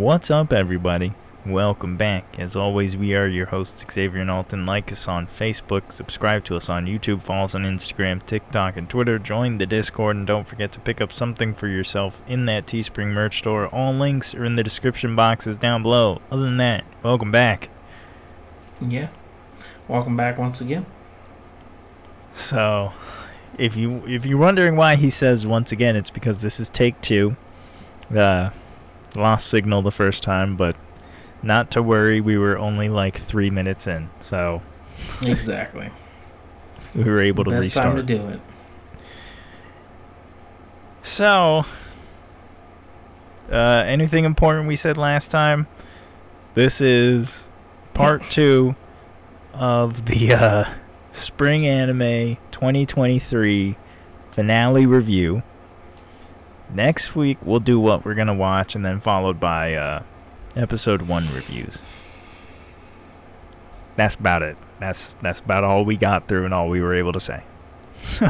What's up, everybody? Welcome back. As always, we are your hosts, Xavier and Alton. Like us on Facebook, subscribe to us on YouTube, follow us on Instagram, TikTok, and Twitter. Join the Discord, and don't forget to pick up something for yourself in that Teespring merch store. All links are in the description boxes down below. Other than that, welcome back. Yeah. Welcome back once again. So, if you if you're wondering why he says once again, it's because this is take two. Uh, lost signal the first time, but not to worry. We were only like three minutes in, so Exactly. we were able to Best restart. time to do it. So, uh, anything important we said last time? This is part two of the uh, Spring Anime 2023 finale review. Next week, we'll do what we're to watch, and then followed by uh, episode one reviews. That's about it. That's that's about all we got through and all we were able to say. So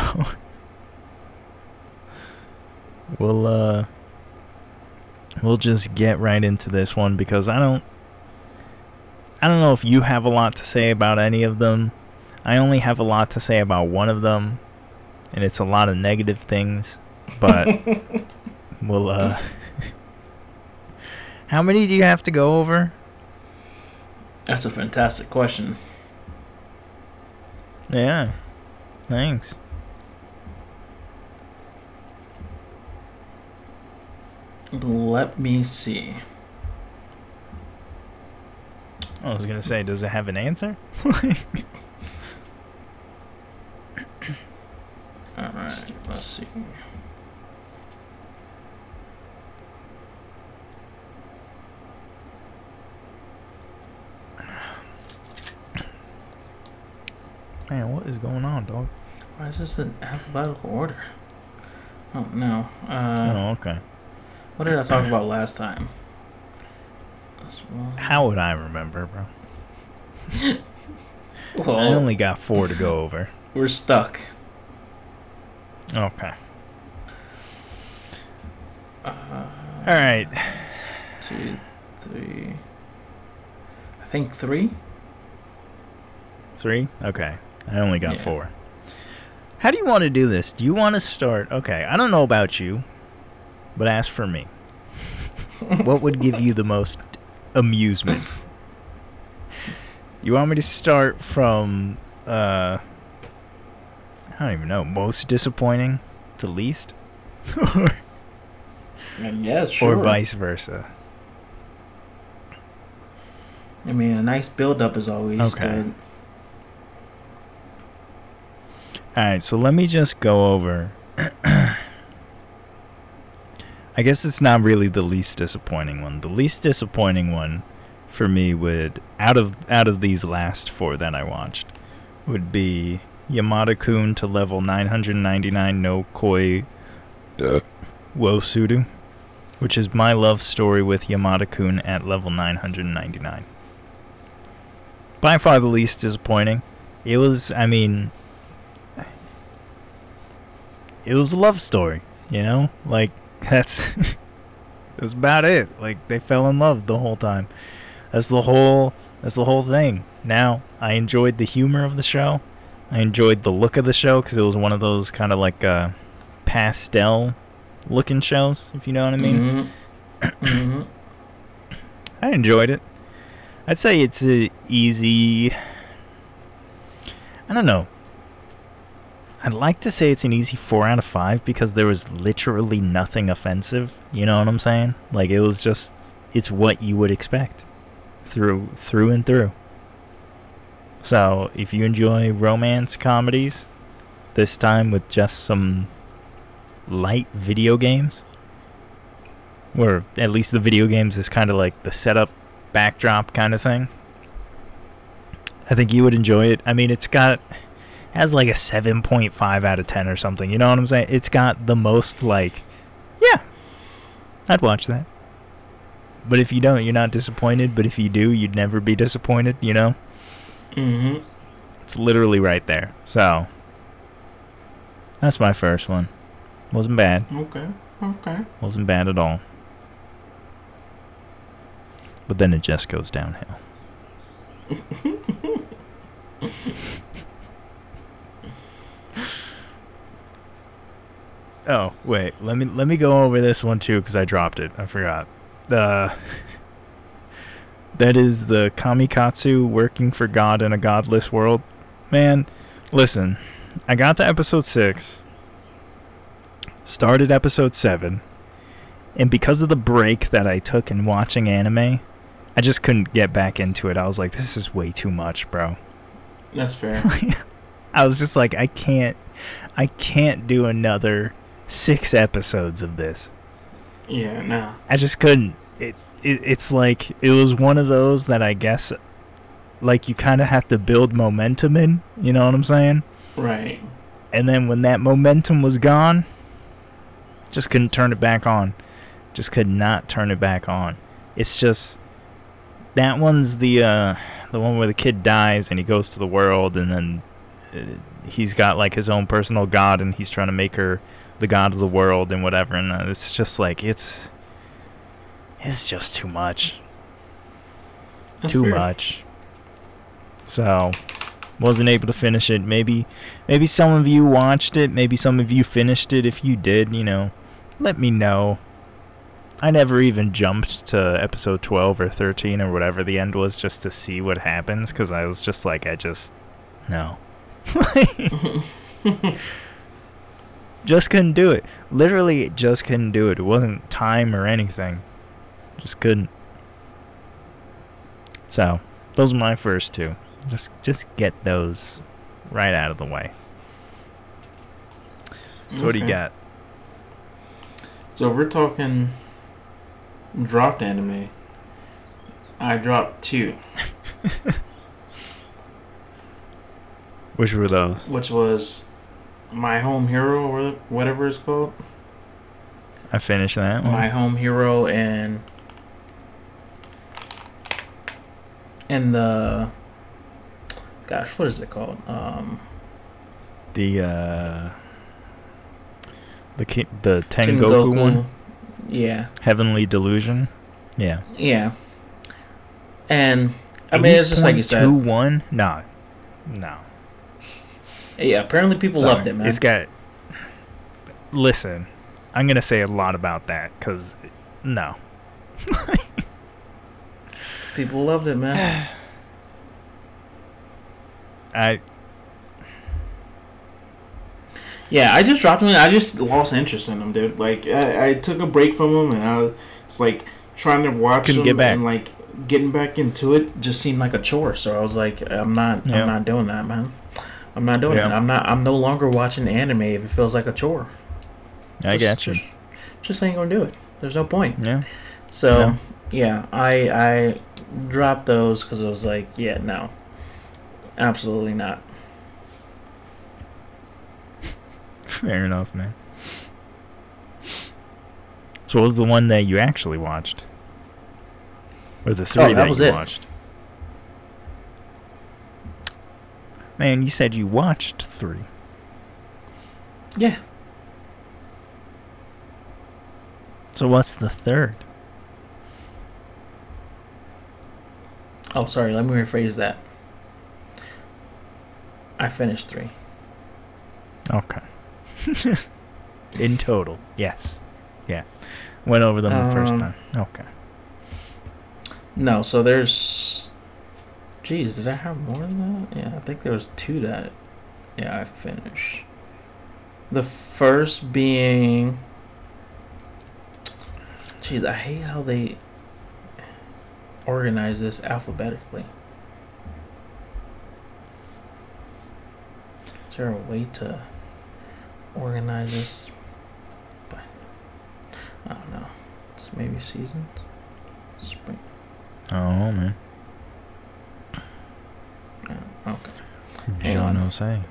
we'll uh we'll just get right into this one because I don't I don't know if you have a lot to say about any of them. I only have a lot to say about one of them and it's a lot of negative things, but we'll uh How many do you have to go over? That's a fantastic question. Yeah. Thanks. Let me see. I was gonna say, does it have an answer? Alright, let's see. Man, what is going on, dog? Why is this in alphabetical order? Oh no. Uh, oh, okay. What did I talk about last time? How would I remember, bro? Well, I only got four to go over. we're stuck. Okay. Uh, All right. Two, three. I think three. Three? Okay. I only got Yeah. four. How do you want to do this? Do you want to start? Okay. I don't know about you, but ask for me. what would give you the most amusement? You want me to start from, uh, I don't even know, most disappointing to least? or, Yeah, sure. or vice versa? I mean, a nice build up is always Okay. good. All right, so let me just go over. I guess it's not really the least disappointing one. The least disappointing one for me would out of out of these last four that I watched would be Yamada Kun to level 999 no Koi wo Suru, which is my love story with Yamada Kun at level 999. By far the least disappointing. It was, I mean, it was a love story, you know? Like that's that's about it. Like they fell in love the whole time. That's the whole that's the whole thing. Now, I enjoyed the humor of the show. I enjoyed the look of the show cuz it was one of those kind of like uh pastel looking shows, if you know what I mean. Mhm. Mhm. I enjoyed it. I'd say it's a easy. I don't know. I'd like to say it's an easy four out of five because there was literally nothing offensive. You know what I'm saying? Like it was just, it's what you would expect, through through and through. So if you enjoy romance comedies, this time with just some light video games, or at least the video games is kind of like the setup backdrop kind of thing. I think you would enjoy it. I mean, it's got has like a 7.5 out of 10 or something. You know what I'm saying? It's got the most like yeah. I'd watch that. But if you don't, you're not disappointed, but if you do, you'd never be disappointed, you know? Mhm. It's literally right there. So that's my first one. Wasn't bad. Okay. Okay. Wasn't bad at all. But then it just goes downhill. oh wait, let me let me go over this one too because I dropped it. I forgot. The that is the kamikatsu working for God in a godless world. Man, listen, I got to episode six, started episode seven, and because of the break that I took in watching anime, I just couldn't get back into it. I was like, this is way too much, bro. That's fair. I was just like, I can't, I can't do another six episodes of this. yeah, no. I just couldn't. It, it it's like it was one of those that I guess, like you kind of have to build momentum in. You know what I'm saying? Right. And then when that momentum was gone, just couldn't turn it back on. Just could not turn it back on. It's just that one's the uh, the one where the kid dies and he goes to the world and then uh, he's got like his own personal god and he's trying to make her the god of the world and whatever and uh, it's just like it's it's just too much. That's too fair. much. So wasn't able to finish it. Maybe maybe some of you watched it. Maybe some of you finished it if you did you know. Let me know. I never even jumped to episode 12 or 13 or whatever the end was just to see what happens because i was just like i just no just couldn't do it. Literally just couldn't do it. It wasn't time or anything. Just couldn't. So those are my first two. Just just get those right out of the way. So what do you Okay. got? So we're talking dropped anime, I dropped two, which were those? Which was My Home Hero or whatever it's called. i finished that one My Home Hero and and the gosh, what is it called? Um, the uh the ki- the tengoku one Yeah, heavenly delusion yeah yeah. And I mean, it's just like you said. 8.21? no no Yeah, apparently people Sorry. loved it, man. It's got. Listen, I'm gonna say a lot about that because no, people loved it, man. I Yeah, I just dropped him. I just lost interest in him, dude. Like I, I took a break from him, and I was like trying to watch Couldn't him, get back. and like getting back into it just seemed like a chore. So I was like, I'm not, Yeah. I'm not doing that, man. I'm not doing Yeah. it. I'm not. I'm no longer watching anime if it feels like a chore. I Just- got you. Just, just ain't gonna do it. There's no point. Yeah, So No. yeah, I I dropped those because I was like, yeah, no, absolutely not. fair enough, man. So what was the one that you actually watched? Or the three Oh, that that, was you it. watched? Man, you said you watched three. Yeah. So what's the third? Oh, sorry. Let me rephrase that. I finished three. Okay. In total, yes. Yeah. Went over them the first Um, time. Okay. No, so there's. Jeez, did I have more than that? Yeah, I think there was two that. Yeah, I finished. The first being. Jeez, I hate how they organize this alphabetically. Is there a way to organize this? By, I don't know. It's maybe seasons. Spring. Oh man. Yeah, okay. Hang Jean on. say.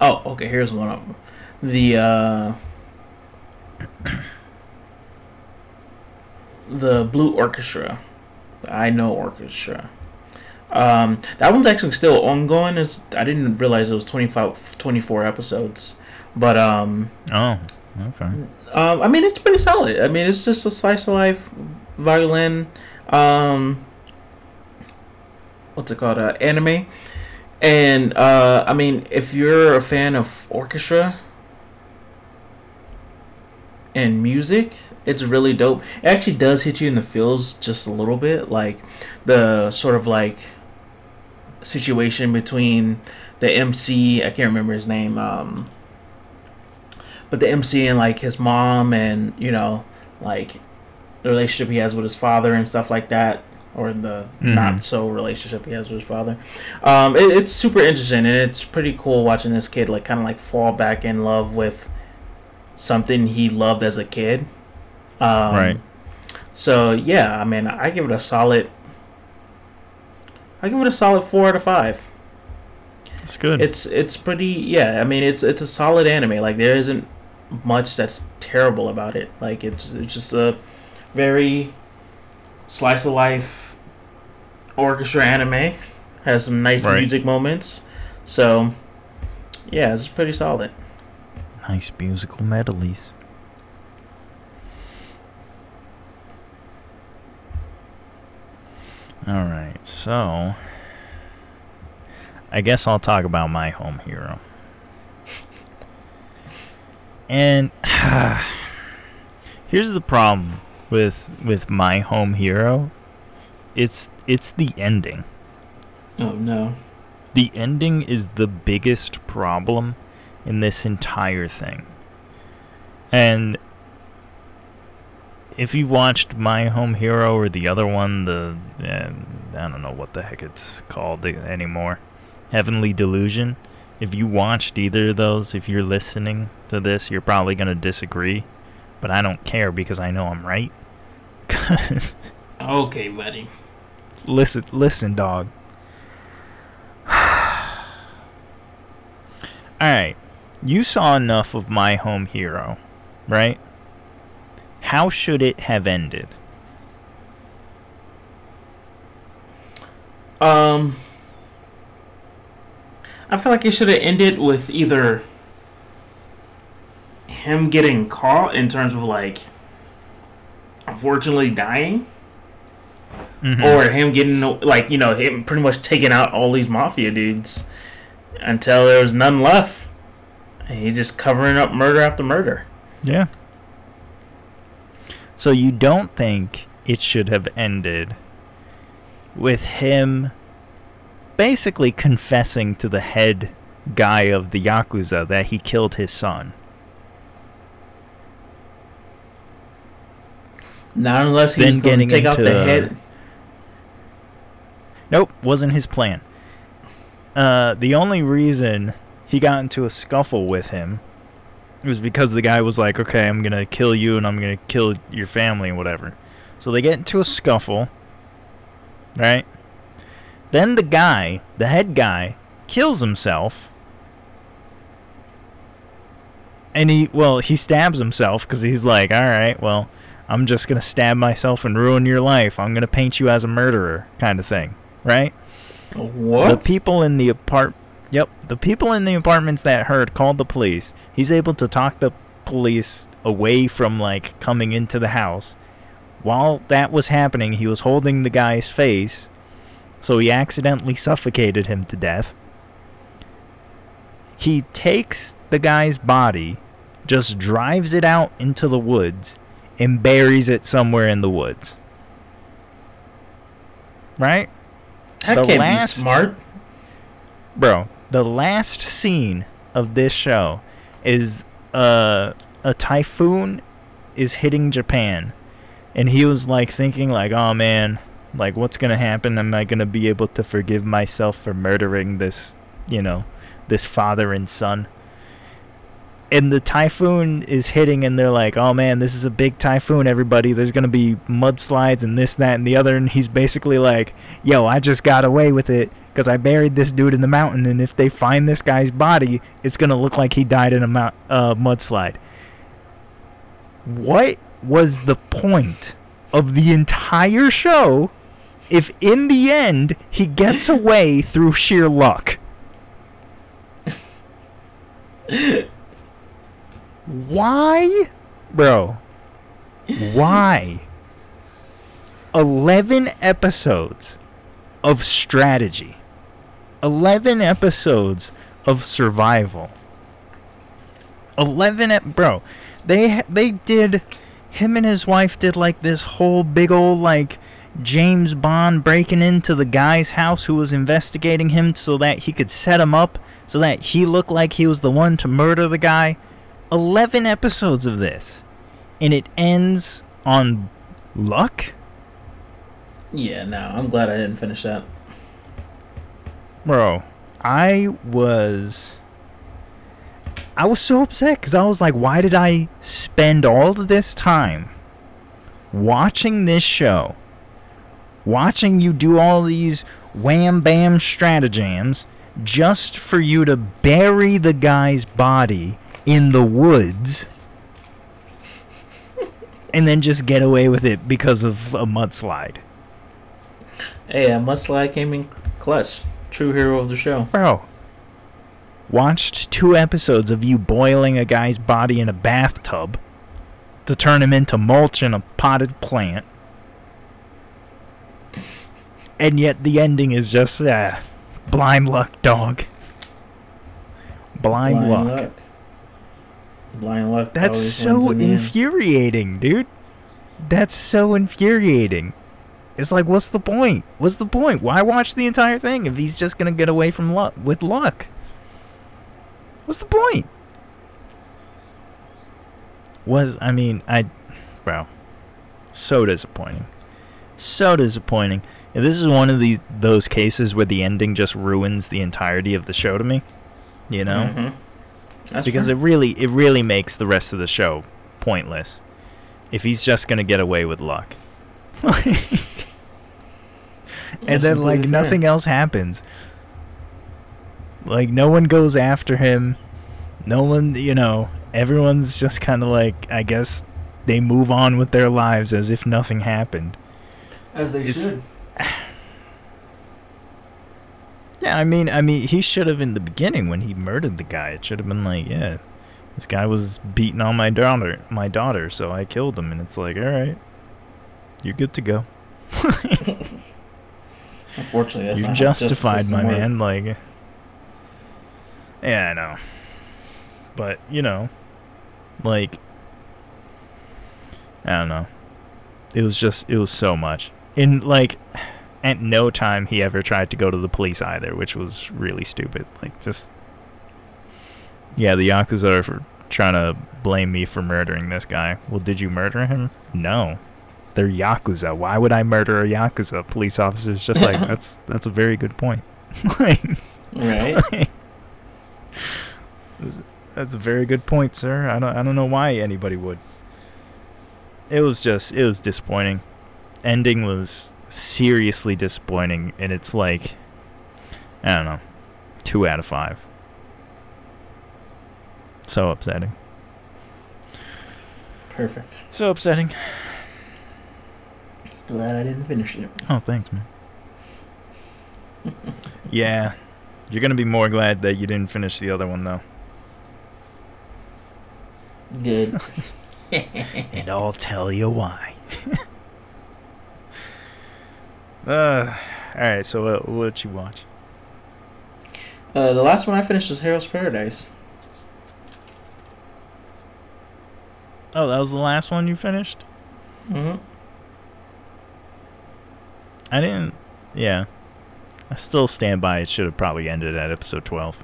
Oh, okay. Here's one of them. The uh, the Blue Orchestra, the Ao no Orchestra. Um, that one's actually still ongoing. It's I didn't realize it was 25, 24 episodes, but um, Oh, okay. Um, I mean, it's pretty solid. I mean, it's just a slice of life violin. Um, what's it called? Uh, anime. And uh, I mean, if you're a fan of orchestra and music, it's really dope. It actually does hit you in the feels just a little bit, like the sort of like situation between the MC. I can't remember his name. Um, but the MC and like his mom and you know like the relationship he has with his father and stuff like that or the Mhm. not so relationship he has with his father um it, it's super interesting and it's pretty cool watching this kid like kind of like fall back in love with something he loved as a kid um, Right. so yeah i mean i give it a solid i give it a solid four out of five It's good. it's it's pretty yeah i mean it's it's a solid anime like there isn't much that's terrible about it like it's it's just a very slice of life orchestra anime has some nice Right. music moments so yeah it's pretty solid nice musical medleys. All right, so I guess I'll talk about my home hero. And here's the problem with with my home hero. It's it's the ending. oh no The ending is the biggest problem in this entire thing. And if you watched My Home Hero or the other one, the uh, I don't know what the heck it's called anymore, Heavenly Delusion. If you watched either of those, if you're listening to this, you're probably gonna disagree, but I don't care because I know I'm right. 'Cause okay buddy listen, listen, dog. All right, you saw enough of My Home Hero, right? How should it have ended? um i feel like it should have ended with either him getting caught in terms of like unfortunately dying Mhm. or him getting like you know him pretty much taking out all these mafia dudes until there was none left and he just covering up murder after murder yeah. So you don't think it should have ended with him basically confessing to the head guy of the yakuza that he killed his son? not unless Then he's going to take out the head Nope, wasn't his plan. Uh, the only reason he got into a scuffle with him was because the guy was like, "Okay, I'm gonna kill you and I'm gonna kill your family and whatever." So they get into a scuffle, right? Then the guy, the head guy, kills himself, and he well he stabs himself because he's like, "All right, well." I'm just gonna stab myself and ruin your life. I'm gonna paint you as a murderer, kind of thing, right? The people in the apart, yep, the people in the apartments that heard called the police. He's able to talk the police away from like coming into the house. While that was happening, he was holding the guy's face, so he accidentally suffocated him to death. He takes the guy's body, just drives it out into the woods, and buries it somewhere in the woods. Right? That the last- smart. Bro the last scene of this show is uh, a typhoon is hitting japan. And he was like thinking like oh man like what's gonna happen? Am i gonna be able to forgive myself for murdering this you know this father and son and the typhoon is hitting and they're like oh man this is a big typhoon everybody. There's gonna be mudslides and this that and the other. And he's basically like yo i just got away with it because i buried this dude in the mountain and if they find this guy's body it's gonna look like he died in a uh, mudslide. What was the point of the entire show if in the end he gets away through sheer luck why Bro, why? 11 episodes of strategy. 11 episodes of survival. 11 ep- bro. They they did him and his wife did like this whole big old like James Bond breaking into the guy's house who was investigating him so that he could set him up so that he looked like he was the one to murder the guy. 11 episodes of this. And it ends on luck? Yeah, no, I'm glad I didn't finish that. Bro, I was I was so upset cuz I was like why did I spend all of this time watching this show? Watching you do all these wham bam stratagems just for you to bury the guy's body in the woods and then just get away with it because of a mudslide. Hey, a mudslide came in clutch. True hero of the show. Bro, watched two episodes of you boiling a guy's body in a bathtub to turn him into mulch in a potted plant. And yet the ending is just uh, blind luck, dog. Blind, luck. Blind luck. That's so wins in the end. infuriating, dude. That's so infuriating. It's like, what's the point? What's the point? Why watch the entire thing if he's just gonna get away from luck with luck? What's the point? Was I mean I, bro, so disappointing, so disappointing. And this is one of these those cases where the ending just ruins the entirety of the show to me. You know Mhm. That's because fair. it really it really makes the rest of the show pointless if he's just gonna get away with luck and then like completely fair. nothing else happens like no one goes after him no one you know everyone's just kind of like i guess they move on with their lives as if nothing happened As they it's- should. yeah i mean i mean he should have in the beginning when he murdered the guy. It should have been like yeah this guy was beating on my daughter my daughter so i killed him. And it's like all right you're good to go. Unfortunately, that's you not justified my man like yeah i know. But you know like i don't know. It was just it was so much. In like at no time he ever tried to go to the police either which was really stupid. Like just yeah the yakuza are for trying to blame me for murdering this guy. Well did you murder him? No. They're yakuza. Why would i murder a yakuza? Police officers just like that's that's a very good point. Like, Right? that's, that's a very good point sir. I don't i don't know why anybody would. It was just it was disappointing. Ending was seriously disappointing and it's like i don't know two out of five so upsetting Perfect. so upsetting Glad I didn't finish it. Oh, thanks, man. yeah. You're going to be more glad that you didn't finish the other one, though. Good. And I'll tell you why. uh, Alright, so what, what you watch? Uh, the last one I finished was Hell's Paradise. Oh, that was the last one you finished? Mm-hmm. I didn't. Yeah. I still stand by it should have probably ended at episode 12.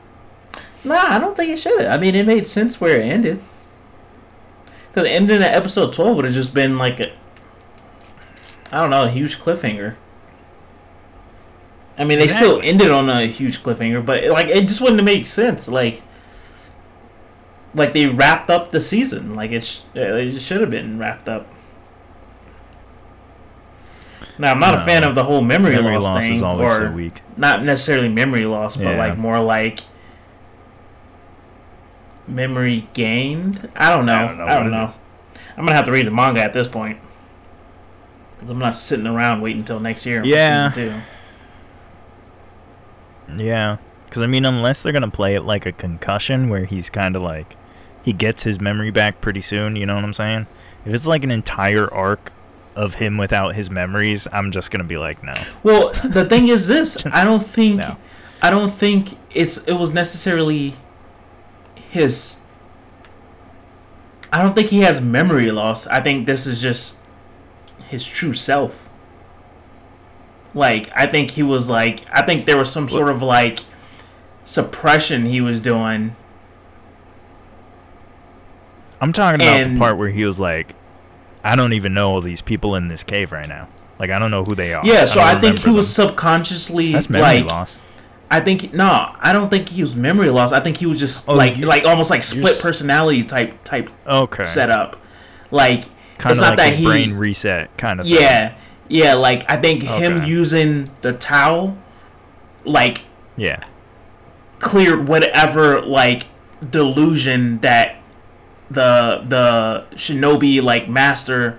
Nah, I don't think it should have. I mean, it made sense where it ended. Because ending at episode 12 would have just been like a. I don't know, a huge cliffhanger. I mean, they still ended on a huge cliffhanger, but like it just wouldn't make sense. Like, like they wrapped up the season. Like it, sh- it should have been wrapped up. Now, I'm not a fan of the whole memory, Memory loss, loss thing, is always or so weak. not necessarily memory loss, but Yeah. like more like memory gained. I don't know. I don't know. what it is. I'm gonna have to read the manga at this point because I'm not sitting around waiting until next year. Yeah. Yeah. Because, I mean, unless they're going to play it like a concussion where he's kind of like he gets his memory back pretty soon. You know what I'm saying? If it's like an entire arc of him without his memories, I'm just gonna be like, no. Well, the thing is this: I don't think, No. I don't think it's it was necessarily his. I don't think he has memory loss. I think this is just his true self. Like I think he was like I think there was some sort of like suppression he was doing. I'm talking about And- the part where he was like, I don't even know all these people in this cave right now. Like I don't know who they are. Yeah, so don't I, think he remember was subconsciously That's memory like loss. I think no, I don't think he was memory loss. I think he was just Oh, like like almost like split personality type type Okay. setup. Like Kind it's of not like that his he brain reset kind of. Yeah. Yeah, like I think him using the Tao like Yeah. cleared whatever like delusion that the the shinobi like master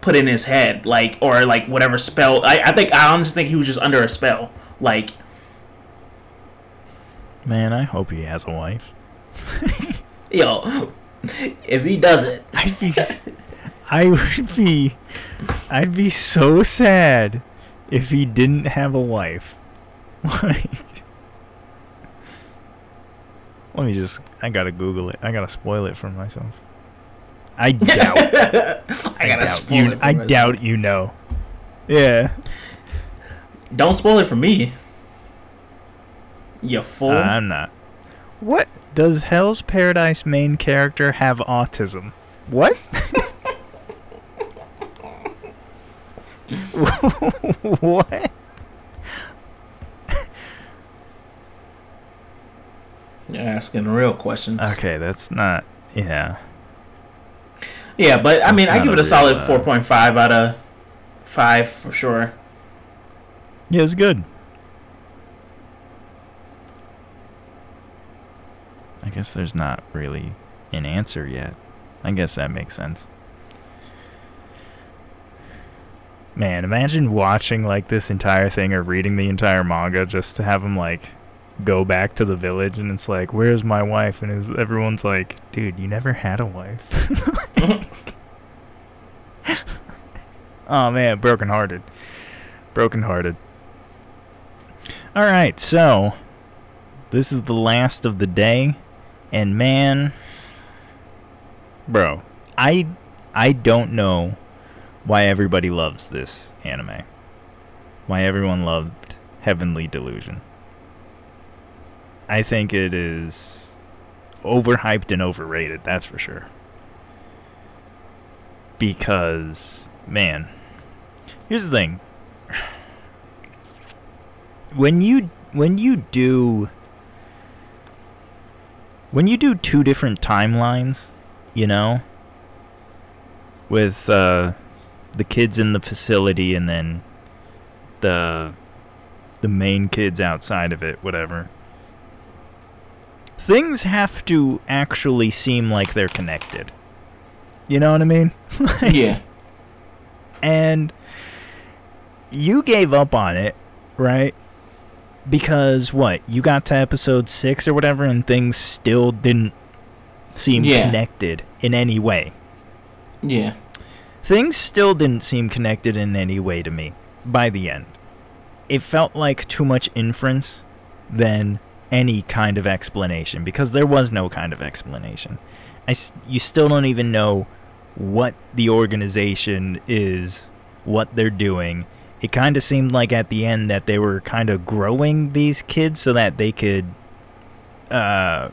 put in his head like or like whatever spell I, I think I honestly think he was just under a spell like Man, I hope he has a wife. yo if he doesn't I'd be, I would be, I'd be so sad if he didn't have a wife. Like, let me just, I gotta Google it. I gotta spoil it for myself. I doubt. I gotta doubt spoil you. it I myself. doubt you know. Yeah. don't spoil it for me you fool I'm not. What does Hell's Paradise main character have autism? What? what? you're asking real questions Okay, that's not. Yeah. Yeah, but I mean, I give a it a solid uh, four point five out of five for sure. Yeah, it's good. I guess there's not really an answer yet. I guess that makes sense. Man, imagine watching like this entire thing or reading the entire manga just to have him like go back to the village and it's like, "Where's my wife?" and is everyone's like, "Dude, you never had a wife." oh man, brokenhearted. Brokenhearted. All right, so this is the last of the day, and man, bro, I I don't know why everybody loves this anime. Why everyone loved Heavenly Delusion. I think it is overhyped and overrated, that's for sure. Because man, here's the thing. When you when you do when you do two different timelines, you know, with uh, the kids in the facility and then the the main kids outside of it, whatever. Things have to actually seem like they're connected. You know what I mean? yeah, and you gave up on it, right? Because what? You got to episode 6 or whatever and things still didn't seem Yeah. connected in any way. yeah, Things still didn't seem connected in any way to me by the end. It felt like too much inference than any kind of explanation because there was no kind of explanation. I you still don't even know what the organization is, what they're doing. It kind of seemed like at the end that they were kind of growing these kids so that they could uh,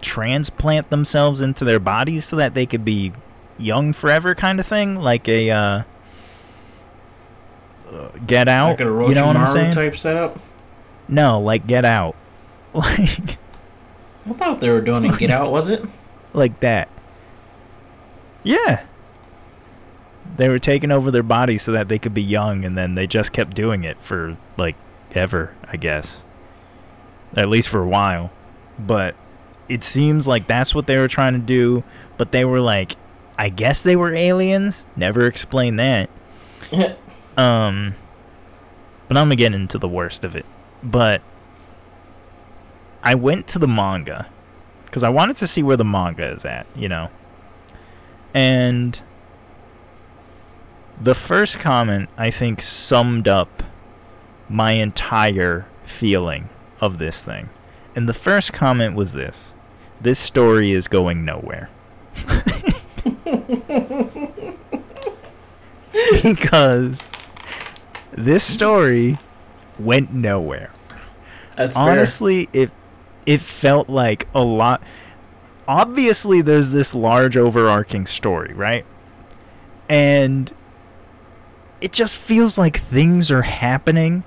transplant themselves into their bodies so that they could be young forever kind of thing like a uh, get out like you know what i'm saying? type setup. no like get out. Like I thought they were doing a Get Out, was it? like that. Yeah. They were taking over their bodies so that they could be young and then they just kept doing it for like ever i guess. At least for a while. But it seems like that's what they were trying to do but they were like i guess they were aliens never explained that Um, but I'm gonna get into the worst of it. But I went to the manga because I wanted to see where the manga is at, you know. And the first comment I think summed up my entire feeling of this thing. And the first comment was this this story is going nowhere. because this story went nowhere. That's Honestly, it it felt like a lot obviously there's this large overarching story, right? And it just feels like things are happening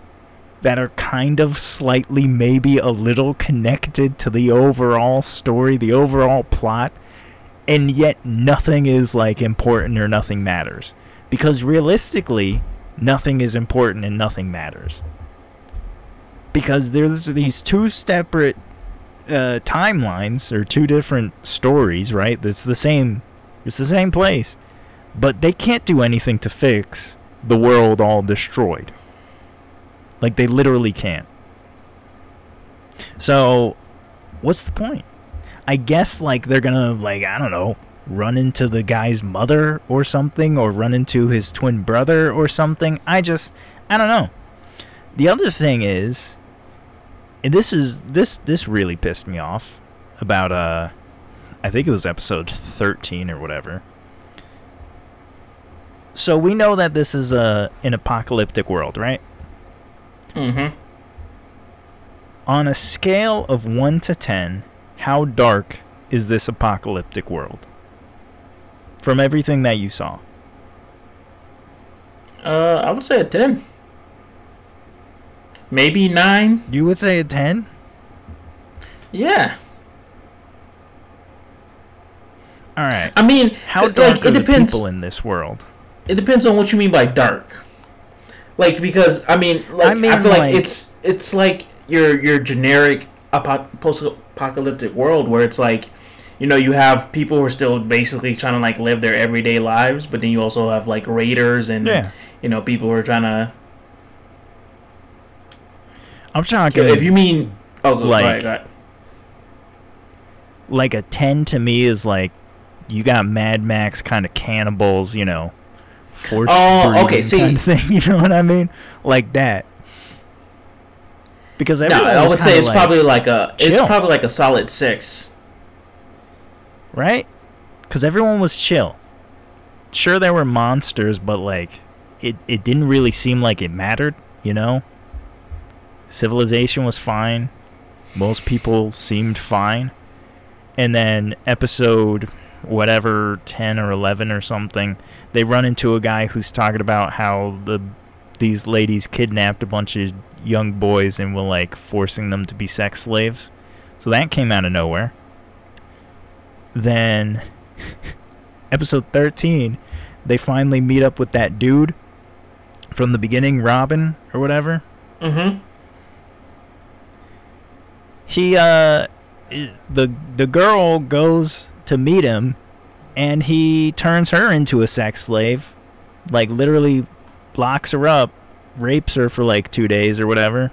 that are kind of slightly maybe a little connected to the overall story, the overall plot, and yet nothing is like important or nothing matters. Because realistically, nothing is important and nothing matters. Because there's these two separate uh, timelines or two different stories, right? It's the same it's the same place. But they can't do anything to fix the world all destroyed. Like they literally can't. So, what's the point? I guess like they're gonna like I don't know run into the guy's mother or something or run into his twin brother or something. I just I don't know. The other thing is and this is this this really pissed me off about uh I think it was episode 13 or whatever. So we know that this is a an apocalyptic world, right? Mm-hmm. On a scale of 1 to 10, how dark is this apocalyptic world? From everything that you saw. Uh, I would say a ten. Maybe nine. You would say a 10? Yeah. All right. I mean, How like, dark are it the depends. people in this world? It depends on what you mean by dark. Like because I mean, like I, I mean, feel like, like- it's it's like your your generic apo- post-apocalyptic world where it's like, you know, you have people who are still basically trying to like live their everyday lives, but then you also have like raiders and Yeah. you know people who are trying to. I'm talking If you mean, oh, Like- go ahead, go ahead. like a 10 to me is like you got Mad Max kind of cannibals, you know, forced Oh, okay, see- kind of thing. You know what I mean? Like that. Because No, I would say it's like- probably like a it's probably like a solid six. right? Because everyone was chill. Sure, there were monsters, but like it it didn't really seem like it mattered. You know, civilization was fine. Most people seemed fine. And then episode whatever 10 or 11 or something, they run into a guy who's talking about how the these ladies kidnapped a bunch of young boys and were like forcing them to be sex slaves. So that came out of nowhere. Then episode 13, they finally meet up with that dude from the beginning, Robin or whatever. Mm-hmm. he uh the the girl goes to meet him and he turns her into a sex slave like literally locks her up rapes her for like 2 days or whatever.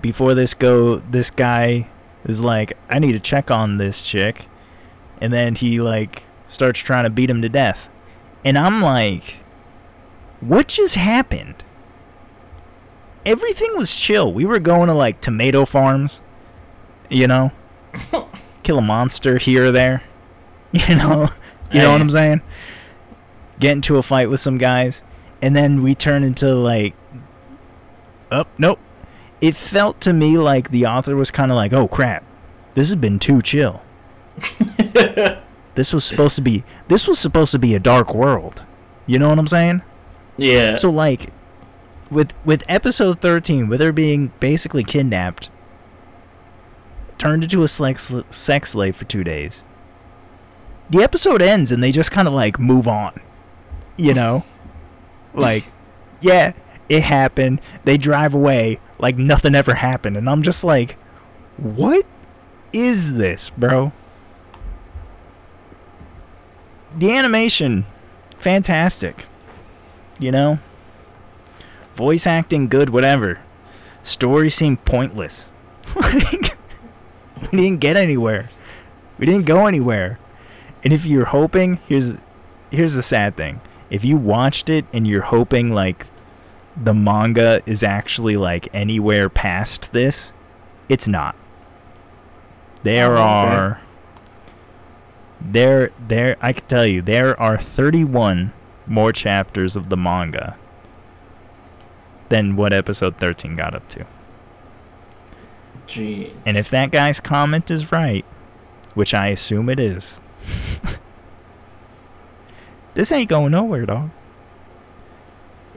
Before this go this guy is like I need to check on this chick. And then he like starts trying to beat him to death. And I'm like what just happened? Everything was chill. We were going to like tomato farms, you know, kill a monster here or there, you know, you know what I'm saying? Get into a fight with some guys, and then we turn into like, oh nope. It felt to me like the author was kind of like, oh crap, this has been too chill. this was supposed to be this was supposed to be a dark world. You know what I'm saying? Yeah. So like with with episode 13 with her being basically kidnapped turned into a sex, sex slave for 2 days. The episode ends and they just kind of like move on. You know? Like yeah, it happened. They drive away like nothing ever happened and I'm just like what is this, bro? The animation fantastic. You know? voice acting good, whatever. Story seemed pointless. we didn't get anywhere. We didn't go anywhere. And if you're hoping, here's here's the sad thing. If you watched it and you're hoping like the manga is actually like anywhere past this, it's not. There Oh, okay. are there there I can tell you there are 31 more chapters of the manga than what episode 13 got up to. Jeez. And if that guy's comment is right, which I assume it is, this ain't going nowhere, dog.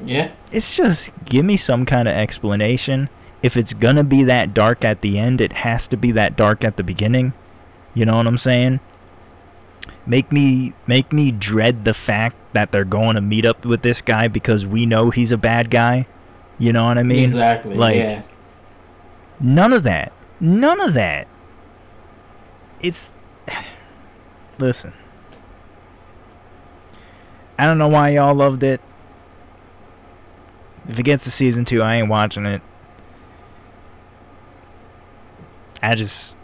yeah, It's just give me some kind of explanation. If it's gonna be that dark at the end, it has to be that dark at the beginning. You know what I'm saying? Make me make me dread the fact that they're going to meet up with this guy because we know he's a bad guy. You know what I mean? exactly. like- yeah. None of that. None of that. It's. Listen. I don't know why y'all loved it. If it gets to season two, I ain't watching it. I just.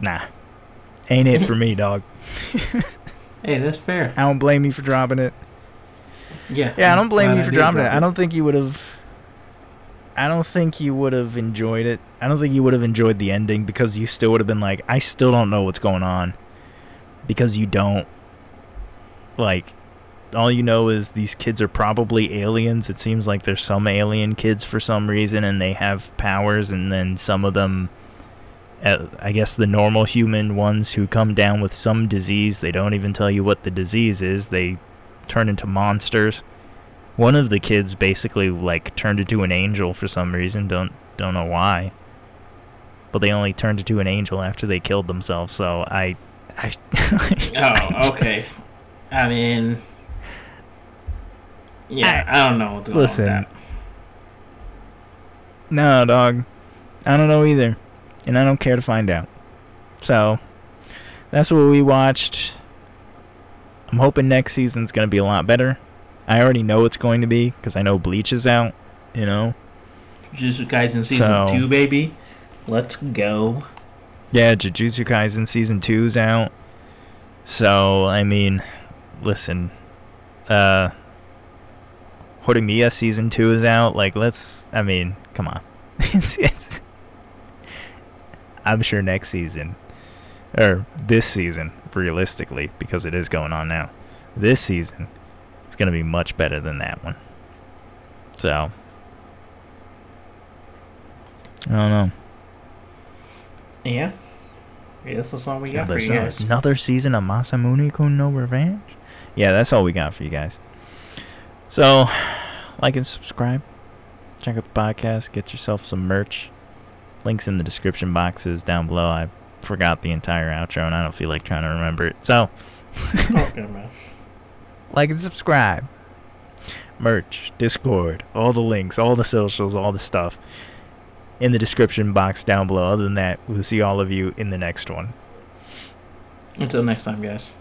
Nah. Ain't it for me, dog. Hey, that's fair. I don't blame you for dropping it. Yeah. Yeah, I don't blame you for dropping it. drop I don't think you would have. I don't think you would have enjoyed it. I don't think you would have enjoyed the ending because you still would have been like, I still don't know what's going on. Because you don't. Like, all you know is these kids are probably aliens. It seems like there's some alien kids for some reason and they have powers, and then some of them. I guess the normal human ones who come down with some disease, they don't even tell you what the disease is. They turn into monsters. One of the kids basically like turned into an angel for some reason. Don't don't know why. But they only turned into an angel after they killed themselves. So I, I. Oh, okay. I mean, yeah, I, don't know Listen. No, dog. I don't know either, and I don't care to find out. So that's what we watched. I'm hoping next season's gonna be a lot better. I already know it's going to be because I know Bleach is out. You know. Jujutsu Kaisen season So- two, baby. Let's go. Yeah, Jujutsu Kaisen season two's out. So I mean, listen, uh, Horimiya season two is out. Like, let's. I mean, come on. it's, it's, I'm sure next season, or this season, realistically, because it is going on now, this season is gonna be much better than that one. So, I don't know. Yeah. I guess that's all we got Another, for you guys. another season of Masamune Kun no Revenge. Yeah, that's all we got for you guys. So, like and subscribe. Check out the podcast. Get yourself some merch. Links in the description boxes down below. I forgot the entire outro and I don't feel like trying to remember it. So, okay, man. like and subscribe. Merch, Discord, all the links, all the socials, all the stuff in the description box down below. Other than that, we'll see all of you in the next one. Until next time, guys.